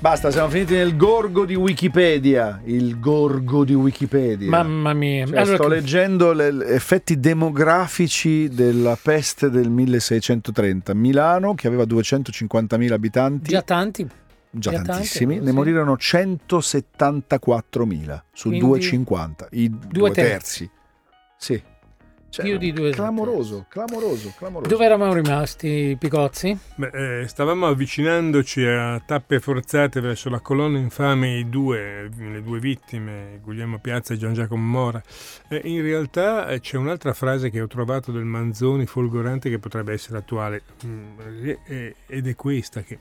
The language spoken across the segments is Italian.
Basta, siamo finiti nel gorgo di Wikipedia. Il gorgo di Wikipedia. Mamma mia. Cioè, allora, sto leggendo gli effetti demografici della peste del 1630. Milano, che aveva 250.000 abitanti. Già tanti. Già, già tantissimi. Tanti, ne sì. morirono 174.000 su Quindi, 250. I due, due terzi. terzi. Sì. Cioè, più di due clamoroso, clamoroso, clamoroso. Dove eravamo rimasti, Picozzi? Beh, eh, stavamo avvicinandoci a tappe forzate verso la colonna infame i due, le due vittime, Guglielmo Piazza e Gian Giacomo Mora. Eh, in realtà eh, c'è un'altra frase che ho trovato del Manzoni folgorante che potrebbe essere attuale mm, ed è questa che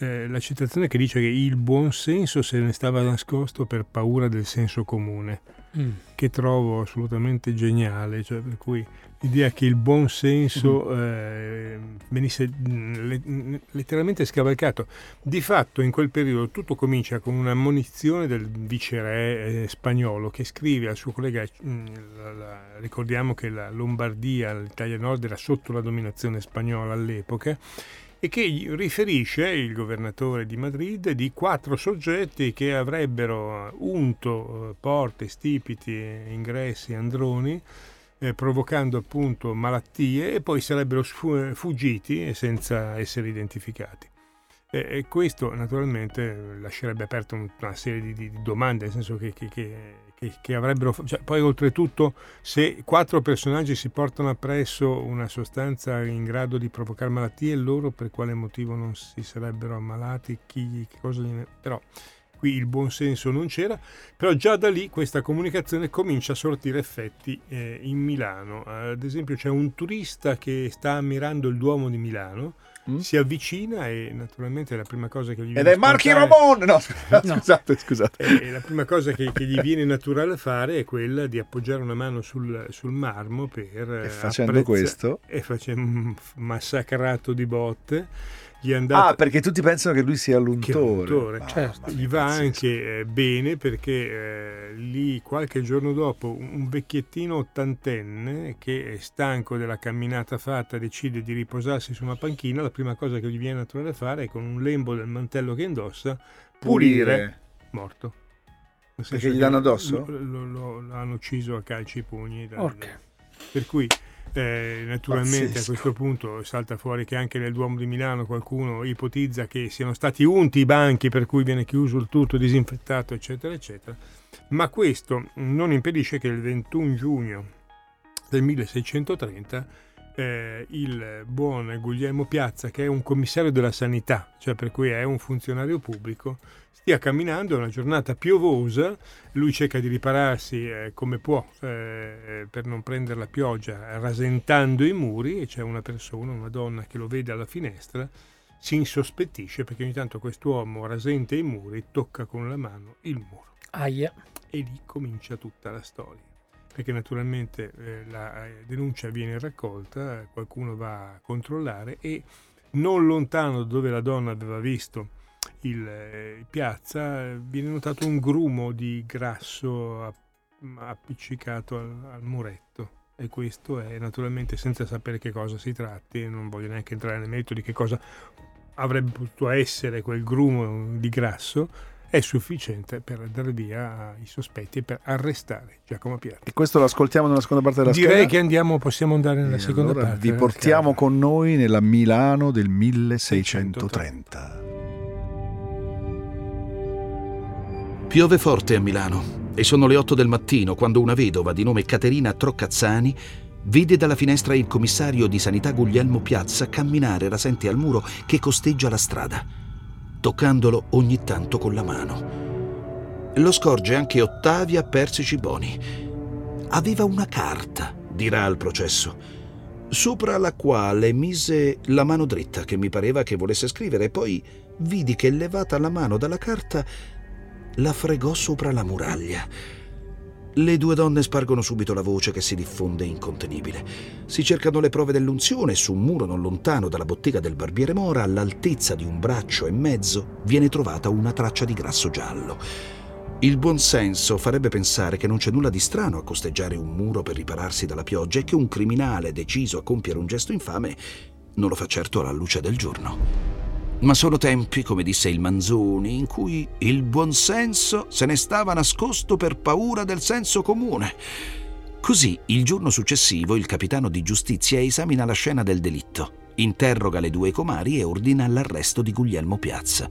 eh, la citazione che dice che il buon senso se ne stava nascosto per paura del senso comune mm. che trovo assolutamente geniale, cioè per cui l'idea che il buon senso mm. eh, venisse mm, letteralmente scavalcato. Di fatto in quel periodo tutto comincia con una munizione del viceré eh, spagnolo che scrive al suo collega, mm, la, la, ricordiamo che la Lombardia, l'Italia Nord era sotto la dominazione spagnola all'epoca, e che riferisce il governatore di Madrid di quattro soggetti che avrebbero unto eh, porte, stipiti, ingressi, androni, eh, provocando appunto malattie e poi sarebbero fuggiti senza essere identificati. E, questo naturalmente lascerebbe aperta una serie di domande, nel senso che, che, che che, che avrebbero... Cioè, poi oltretutto se quattro personaggi si portano appresso una sostanza in grado di provocare malattie, loro per quale motivo non si sarebbero ammalati? Chi, che cosa gliene... Però qui il buonsenso non c'era, però già da lì questa comunicazione comincia a sortire effetti eh, in Milano. Ad esempio c'è un turista che sta ammirando il Duomo di Milano, mm? si avvicina e naturalmente la prima cosa che gli viene Ed è Marchi Ramon! No, no. scusate, scusate. E la prima cosa che, che, gli viene naturale fare è quella di appoggiare una mano sul, sul marmo per... E facendo questo... E facendo massacrato di botte gli è andato... Ah, perché tutti pensano che lui sia l'untore. Ah, certo. Gli va anche eh, bene perché eh, lì qualche giorno dopo un vecchiettino ottantenne che è stanco della camminata fatta decide di riposarsi su una panchina, la prima cosa che gli viene naturale fare è con un lembo del mantello che indossa pulire, pulire. morto. Perché gli danno addosso? Lo, lo, lo, l'hanno ucciso a calci e pugni. Okay. Per cui eh, naturalmente Pazzesco. a questo punto salta fuori che anche nel Duomo di Milano qualcuno ipotizza che siano stati unti i banchi per cui viene chiuso il tutto, disinfettato, eccetera, eccetera. Ma questo non impedisce che il 21 giugno del 1630 eh, il buon Guglielmo Piazza, che è un commissario della sanità, cioè per cui è un funzionario pubblico, stia camminando, è una giornata piovosa, lui cerca di ripararsi eh, come può eh, per non prendere la pioggia, rasentando i muri e c'è una persona, una donna che lo vede alla finestra, si insospettisce perché ogni tanto quest'uomo rasenta i muri, tocca con la mano il muro. Aia. E lì comincia tutta la storia perché naturalmente eh, la eh, denuncia viene raccolta, qualcuno va a controllare e non lontano dove la donna aveva visto il, eh, piazza viene notato un grumo di grasso appiccicato al, al, muretto. E questo è naturalmente senza sapere che cosa si tratti, non voglio neanche entrare nel merito di che cosa avrebbe potuto essere quel grumo di grasso, è sufficiente per dare via ai sospetti e per arrestare Giacomo Piatti. E questo lo ascoltiamo nella seconda parte della Direi scheda? che andiamo, possiamo andare nella e seconda allora parte. Vi portiamo con noi nella Milano del 1630. Piove forte a Milano e sono le 8 del mattino quando una vedova di nome Caterina Troccazzani vede dalla finestra il commissario di sanità Guglielmo Piazza camminare rasente al muro che costeggia la strada, toccandolo ogni tanto con la mano. Lo scorge anche Ottavia Persici Boni. Aveva una carta, dirà al processo, sopra la quale mise la mano dritta che mi pareva che volesse scrivere, poi vidi che levata la mano dalla carta la fregò sopra la muraglia. Le due donne spargono subito la voce che si diffonde incontenibile. Si cercano le prove dell'unzione e su un muro non lontano dalla bottega del barbiere Mora, all'altezza di un braccio e mezzo, viene trovata una traccia di grasso giallo. Il buonsenso farebbe pensare che non c'è nulla di strano a costeggiare un muro per ripararsi dalla pioggia e che un criminale deciso a compiere un gesto infame non lo fa certo alla luce del giorno. Ma sono tempi, come disse il Manzoni, in cui il buonsenso se ne stava nascosto per paura del senso comune. Così, il giorno successivo, il capitano di giustizia esamina la scena del delitto, interroga le due comari e ordina l'arresto di Guglielmo Piazza.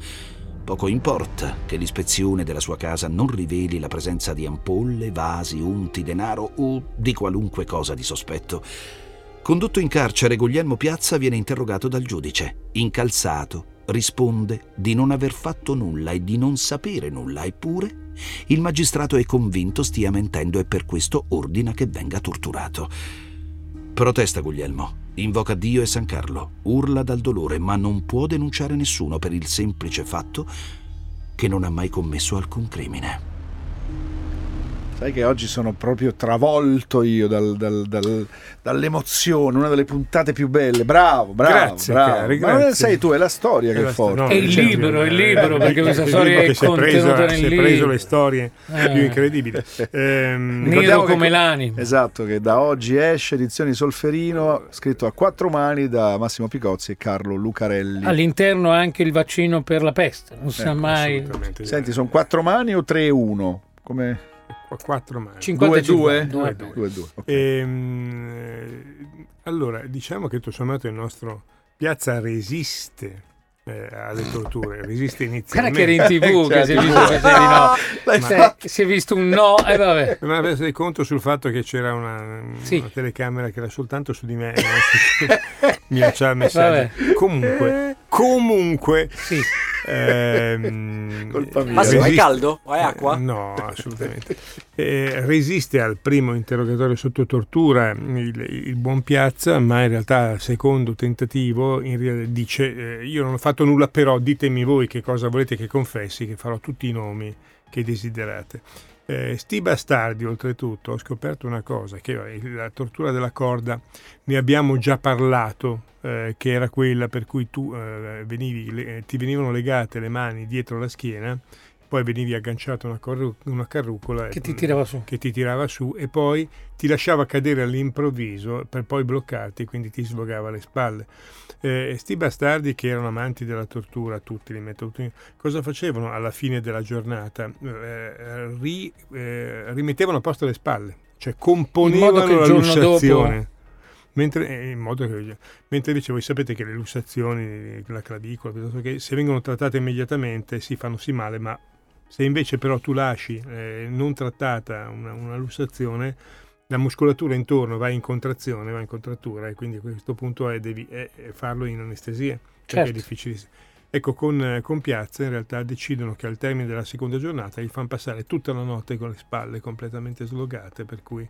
Poco importa che l'ispezione della sua casa non riveli la presenza di ampolle, vasi, unti, denaro o di qualunque cosa di sospetto. Condotto in carcere, Guglielmo Piazza viene interrogato dal giudice, incalzato, risponde di non aver fatto nulla e di non sapere nulla, eppure il magistrato è convinto stia mentendo e per questo ordina che venga torturato. Protesta Guglielmo, invoca Dio e San Carlo, urla dal dolore, ma non può denunciare nessuno per il semplice fatto che non ha mai commesso alcun crimine. Sai che oggi sono proprio travolto io dal, dal, dal, dall'emozione, una delle puntate più belle. Bravo, bravo, grazie, bravo. Cari, Ma non grazie. sei tu, è la storia È che la è forte. no, È il certo, libro, è il eh, libro, perché eh, questa storia libro è che si è preso- contenuta nel si è libro. preso le storie Eh. più incredibili. Ehm, Nero Ricordiamo che- come l'anima. Esatto, che da oggi esce edizioni Solferino, scritto a quattro mani da Massimo Picozzi e Carlo Lucarelli. All'interno anche il vaccino per la peste, non sa Ecco, mai. assolutamente. Senti, sono quattro mani o tre e uno? Come... Qu- quattro mani. 50 Due, due? due, Due, Due e due. ok. Ehm, eh, allora, diciamo che tutto sommato il nostro Piazza resiste eh, alle torture, resiste Guarda inizialmente. che era in tv che si è visto di no. L'hai Ma- fatto. si è visto un no e vabbè. Ma avete conto sul fatto che c'era una, Sì. una telecamera che era soltanto su di me mi lanciava messaggi. Comunque, comunque, Sì. Ehm, Colpa mia. Massimo, hai resiste- caldo? Hai acqua? Eh, No, assolutamente. Eh, resiste al primo interrogatorio sotto tortura il, il buon Piazza, ma in realtà al secondo tentativo dice eh, io non ho fatto nulla, però ditemi voi che cosa volete che confessi, che farò tutti i nomi che desiderate. Eh, sti bastardi, oltretutto, ho scoperto una cosa, che la tortura della corda ne abbiamo già parlato, eh, che era quella per cui tu eh, venivi, le- ti venivano legate le mani dietro la schiena, poi venivi agganciato a una, corru- una carrucola Che ti tirava su. che ti tirava su e poi ti lasciava cadere all'improvviso per poi bloccarti, quindi ti sfogava le spalle. Eh, sti bastardi che erano amanti della tortura, tutti li metto tutti, cosa facevano alla fine della giornata? Eh, ri- eh, rimettevano a posto le spalle, cioè componevano la lussazione. Mentre, eh, in modo che, mentre invece voi sapete che le lussazioni, la clavicola, se vengono trattate immediatamente si fanno sì male, ma se invece però tu lasci eh, non trattata una, una lussazione, la muscolatura intorno va in contrazione, va in contrattura e quindi a questo punto è, devi è- è farlo in anestesia, perché Certo. è difficilissimo. Ecco, con, eh, con Piazza in realtà decidono che al termine della seconda giornata gli fanno passare tutta la notte con le spalle completamente slogate, per cui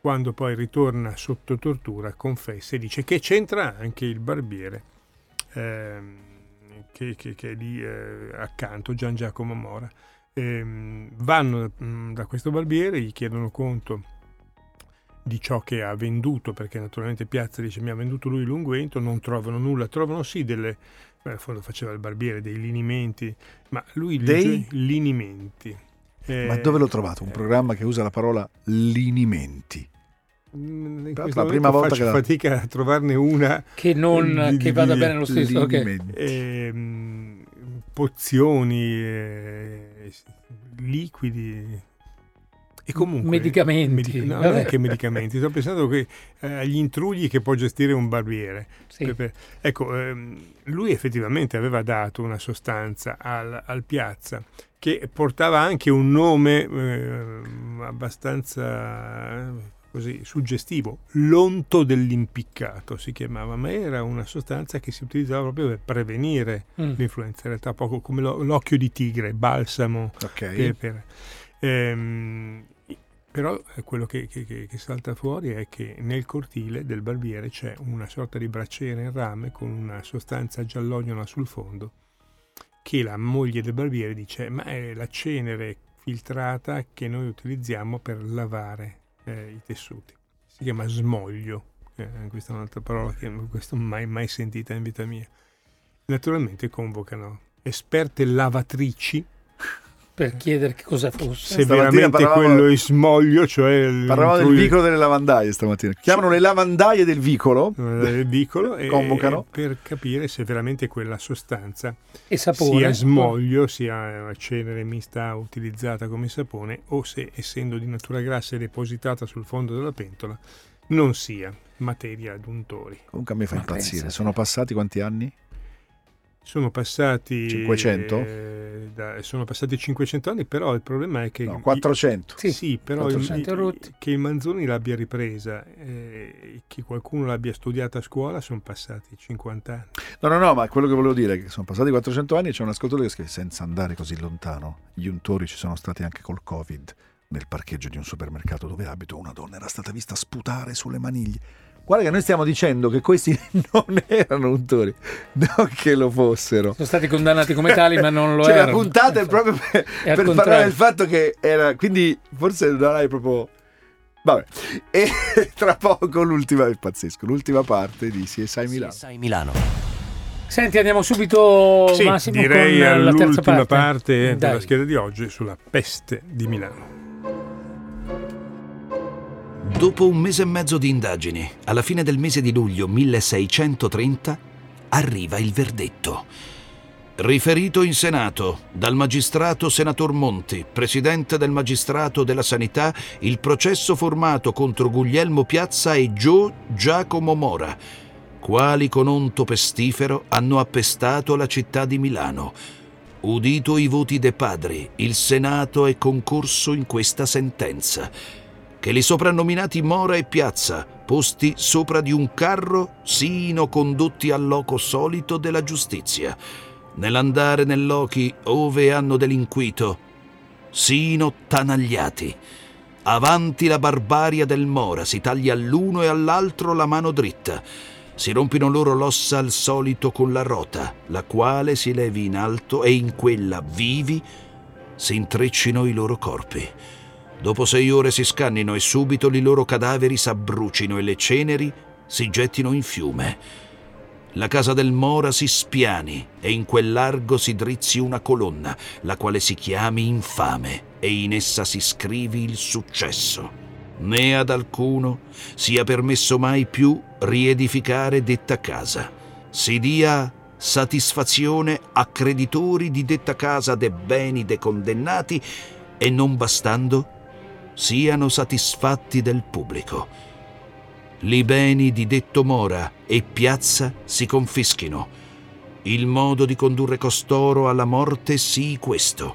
quando poi ritorna sotto tortura confessa e dice che c'entra anche il barbiere ehm, che, che- che è lì eh, accanto, Gian Giacomo Mora. Ehm, vanno mh, da questo barbiere, gli chiedono conto di ciò che ha venduto, perché naturalmente Piazza dice mi ha venduto lui l'unguento, non trovano nulla, trovano sì delle, beh, in fondo faceva il barbiere, dei linimenti, ma lui Dei? legge linimenti. Eh, Ma dove l'ho trovato? Un programma che usa la parola linimenti. Mm, in Tra l'altro la prima volta faccio che la- fatica a trovarne una Che, non, Di- che vada di- bene lo stesso. ok. Linimenti. Pozioni, eh, liquidi e comunque Medicamenti, no, non è che medicamenti, sto pensando che, eh, agli intrugli che può gestire un barbiere. Sì. Per- per- ecco, ehm, lui effettivamente aveva dato una sostanza al, al Piazza che portava anche un nome ehm, abbastanza eh, così suggestivo, l'onto dell'impiccato si chiamava, ma era una sostanza che si utilizzava proprio per prevenire Mm. l'influenza, in realtà poco come lo- l'occhio di tigre, balsamo Ok. per- per- ehm, però eh, quello che, che- che- salta fuori è che nel cortile del barbiere c'è una sorta di braciera in rame con una sostanza giallognola sul fondo che la moglie del barbiere dice ma è la cenere filtrata che noi utilizziamo per lavare eh, i tessuti. Si chiama smoglio, eh, questa è un'altra parola che non mai, mai sentita in vita mia. Naturalmente convocano esperte lavatrici per chiedere che cosa fosse. Se veramente parlavamo- quello è smoglio, cioè Parlavamo del vicolo delle lavandaie stamattina. Chiamano le lavandaie del vicolo. del vicolo e- Convocano. per capire se veramente quella sostanza E sia smoglio, sia cenere mista utilizzata come sapone o se essendo di natura grassa e depositata sul fondo della pentola non sia materia ad untori. Comunque a me fa impazzire. Sono passati quanti anni? Sono passati 500? eh, da- sono passati 500 anni, però il problema è che No, 400. Sì, Sì, però il- 400 il- che il Manzoni l'abbia ripresa e che qualcuno l'abbia studiata a scuola sono passati 50 anni. No, no, no, ma quello che volevo dire è che sono passati 400 anni e c'è un ascoltatore che scrive senza andare così lontano. Gli untori ci sono stati anche col Covid. Nel parcheggio di un supermercato dove abito una donna era stata vista sputare sulle maniglie. Guarda che noi stiamo dicendo che questi non erano untori, non che lo fossero. Sono stati condannati come tali, ma non lo Cioè, erano. la puntata è proprio per, È per parlare del fatto che era. Quindi forse non hai proprio. Vabbè. E tra poco l'ultima, è pazzesco, l'ultima parte di CSI Milano. CSI Milano. Senti, andiamo subito, Sì, Massimo, direi con la all'ultima terza parte. parte, della scheda di oggi sulla peste di Milano. Dopo un mese e mezzo di indagini, alla fine del mese di luglio 1630, arriva il verdetto. Riferito in Senato dal magistrato Senator Monti, presidente del magistrato della sanità, il processo formato contro Guglielmo Piazza e Gio Giacomo Mora, quali con onto pestifero hanno appestato la città di Milano. Udito i voti dei padri, il Senato è concorso in questa sentenza che li soprannominati Mora e Piazza, posti sopra di un carro, siano condotti al loco solito della giustizia, nell'andare nel lochi ove hanno delinquito, siano tanagliati. Avanti la barbaria del Mora, si taglia all'uno e all'altro la mano dritta, si rompino loro l'ossa al solito con la rota, la quale si levi in alto e in quella vivi si intreccino i loro corpi. Dopo sei ore si scannino e subito i loro cadaveri s'abbrucino e le ceneri si gettino in fiume. La casa del Mora si spiani e in quel largo si drizzi una colonna, la quale si chiami infame e in essa si scrivi il successo. Né ad alcuno sia permesso mai più riedificare detta casa. Si dia satisfazione a creditori di detta casa de beni de condannati e non bastando siano satisfatti del pubblico. Li beni di detto Mora e Piazza si confischino. Il modo di condurre costoro alla morte sii questo.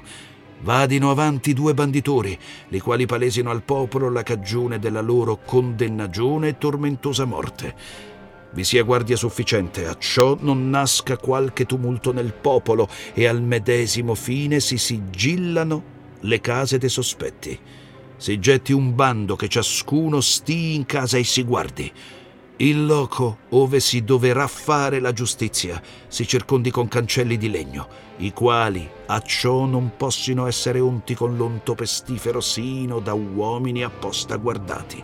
Vadino avanti due banditori, li quali palesino al popolo la cagione della loro condennagione e tormentosa morte. Vi sia guardia sufficiente, a ciò non nasca qualche tumulto nel popolo e al medesimo fine si sigillano le case dei sospetti si getti un bando che ciascuno stii in casa e si guardi. Il loco ove si doverà fare la giustizia si circondi con cancelli di legno, i quali a ciò non possino essere unti con l'onto pestifero sino da uomini apposta guardati.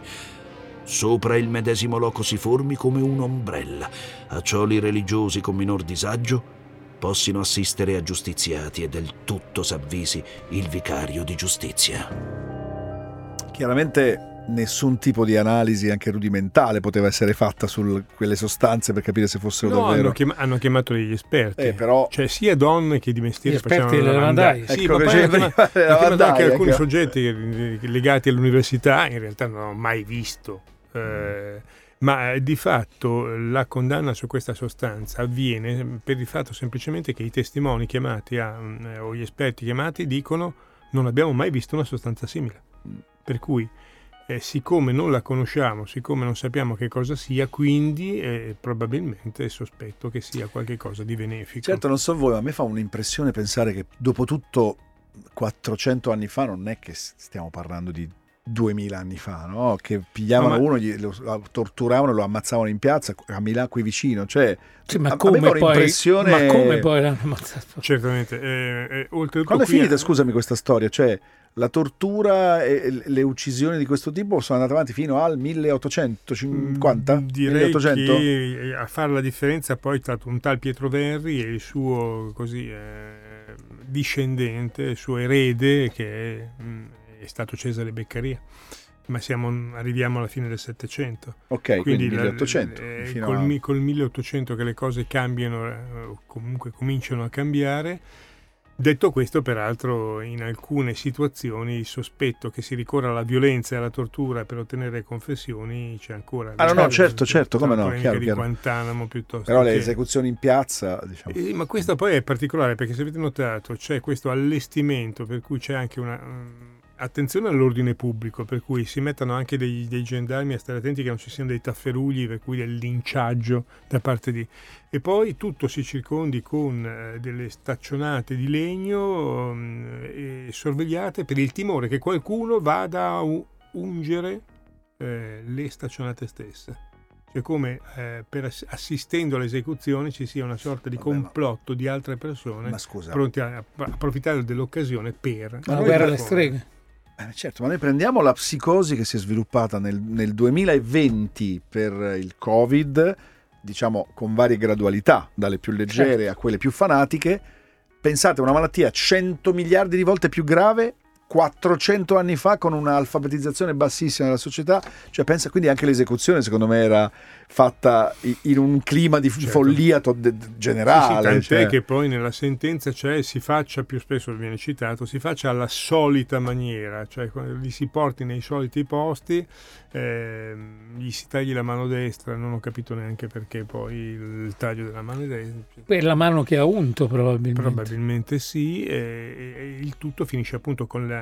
Sopra il medesimo loco si formi come un'ombrella, a ciò i religiosi con minor disagio possino assistere a giustiziati e del tutto s'avvisi il vicario di giustizia. Chiaramente nessun tipo di analisi anche rudimentale poteva essere fatta su quelle sostanze per capire se fossero No, davvero. hanno, chiama- hanno chiamato degli esperti. Eh, però Cioè sia donne che di mestiere Gli esperti delle lavandaie. Sì, Ecco ma poi hanno prima hanno chiamato anche alcuni ecco. soggetti che- legati all'università in realtà non ho mai visto. eh, ma eh, di fatto la condanna su questa sostanza avviene per il fatto semplicemente che i testimoni chiamati a, mm, o gli esperti chiamati dicono non abbiamo mai visto una sostanza simile. Per cui eh, siccome non la conosciamo, siccome non sappiamo che cosa sia, quindi eh, probabilmente sospetto che sia qualcosa di benefico. Certo, non so voi, ma a me fa un'impressione pensare che dopo tutto 400 anni fa non è che stiamo parlando di 2000 anni fa, no? Che pigliavano No, ma- uno, gli- lo, lo torturavano e lo ammazzavano in piazza a Milano qui vicino, cioè Sì, a- ma, a me come poi, ma come poi l'hanno ammazzato? Certamente. Eh, eh, oltretutto Quando è finita, scusami, questa storia? Cioè, la tortura e le uccisioni di questo tipo sono andate avanti fino al 1850? Mm, Direi 1800? che a fare la differenza poi stato un tal Pietro Verri e il suo così eh, discendente, suo erede, che è, mh, è stato Cesare Beccaria ma siamo, arriviamo alla fine del Settecento. Ok, quindi, quindi 1800. La, eh, col, a... col, 1800 che le cose cambiano, eh, comunque cominciano a cambiare. Detto questo, peraltro, in alcune situazioni il sospetto che si ricorra alla violenza e alla tortura per ottenere confessioni c'è ancora. Ah, no, no, certo, certo, come no, chiaro, di chiaro. Guantanamo piuttosto. Però che... le esecuzioni in piazza, diciamo. Eh, ma questo poi è particolare perché se avete notato c'è questo allestimento per cui c'è anche una attenzione all'ordine pubblico, per cui si mettano anche dei, dei, gendarmi a stare attenti che non ci siano dei tafferugli, per cui del linciaggio da parte di... E poi tutto si circondi con eh, delle staccionate di legno eh, sorvegliate per il timore che qualcuno vada a ungere eh, le staccionate stesse. Cioè come eh, per assistendo all'esecuzione ci sia una sorta di complotto di altre persone pronti a, a approfittare dell'occasione per... Ma la guerra alle streghe. Eh, certo, ma noi prendiamo la psicosi che si è sviluppata nel, nel 2020 per il Covid, diciamo con varie gradualità, dalle più leggere certo. a quelle più fanatiche. Pensate, una malattia 100 miliardi di volte più grave 400 anni fa con un'alfabetizzazione bassissima della società, cioè pensa quindi anche l'esecuzione secondo me era fatta in un clima di certo. follia to- generale. Sì, sì, tant'è cioè. che poi nella sentenza c'è si faccia, più spesso viene citato, si faccia alla solita maniera, cioè li si porti nei soliti posti, eh, gli si tagli la mano destra, non ho capito neanche perché poi il taglio della mano destra. Per la mano che ha unto probabilmente. Probabilmente sì, e, e il tutto finisce appunto con la,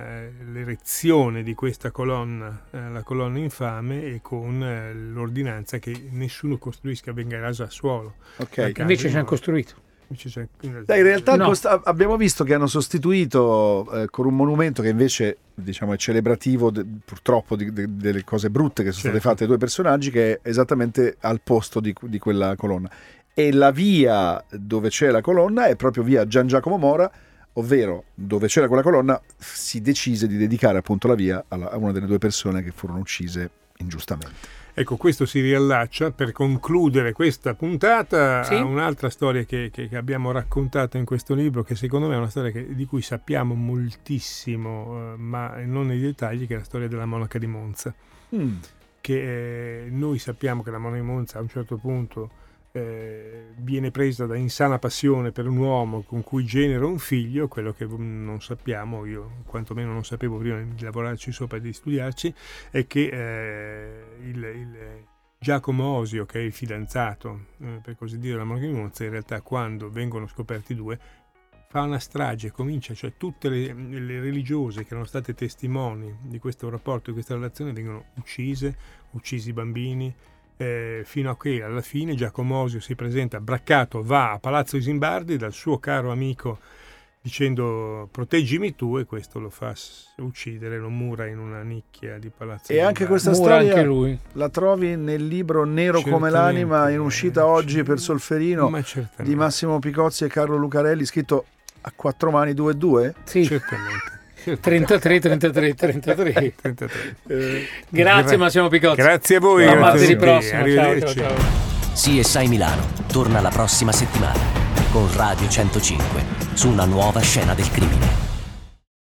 l'erezione di questa colonna, eh, la colonna infame e con eh, l'ordinanza che nessuno costruisca venga rasa a suolo. Okay. Invece ci hanno costruito. Dai, in realtà no. costa- abbiamo visto che hanno sostituito eh, con un monumento che invece diciamo, è celebrativo de- purtroppo di, de- delle cose brutte che sono certo. state fatte ai due personaggi che è esattamente al posto di, di, quella colonna. E la via dove c'è la colonna è proprio via Gian Giacomo Mora, ovvero dove c'era quella colonna si decise di dedicare appunto la via alla, a una delle due persone che furono uccise ingiustamente. Ecco, questo si riallaccia per concludere questa puntata sì? a un'altra storia che, che, che, abbiamo raccontato in questo libro, che secondo me è una storia che, di cui sappiamo moltissimo, eh, ma non nei dettagli, che è la storia della monaca di Monza. Mm. Che eh, noi sappiamo che la monaca di Monza a un certo punto eh, viene presa da insana passione per un uomo con cui genera un figlio, quello che non sappiamo, io quantomeno non sapevo prima di lavorarci sopra e di studiarci, è che eh, il, il, Giacomo Osio, che è il fidanzato, eh, per così dire, della Monaca di Monza, in realtà quando vengono scoperti due, fa una strage, comincia, cioè tutte le, le, religiose che erano state testimoni di questo rapporto, di questa relazione, vengono uccise, uccisi i bambini, eh, fino a che alla fine Giacomosio si presenta braccato, va a Palazzo Isimbardi dal suo caro amico dicendo proteggimi tu e questo lo fa uccidere, lo mura in una nicchia di Palazzo E anche questa mura storia anche la trovi nel libro Nero certamente, come l'anima in uscita eh, oggi per Solferino di Massimo Picozzi e Carlo Lucarelli scritto a quattro mani 2 e 2? Sì. Certamente. 33, 33, 33. 33. Eh, grazie Massimo Picozzi. Grazie a voi. A martedì prossimo. Ciao, ciao, ciao. CSI Milano torna la prossima settimana con Radio 105 su una nuova scena del crimine.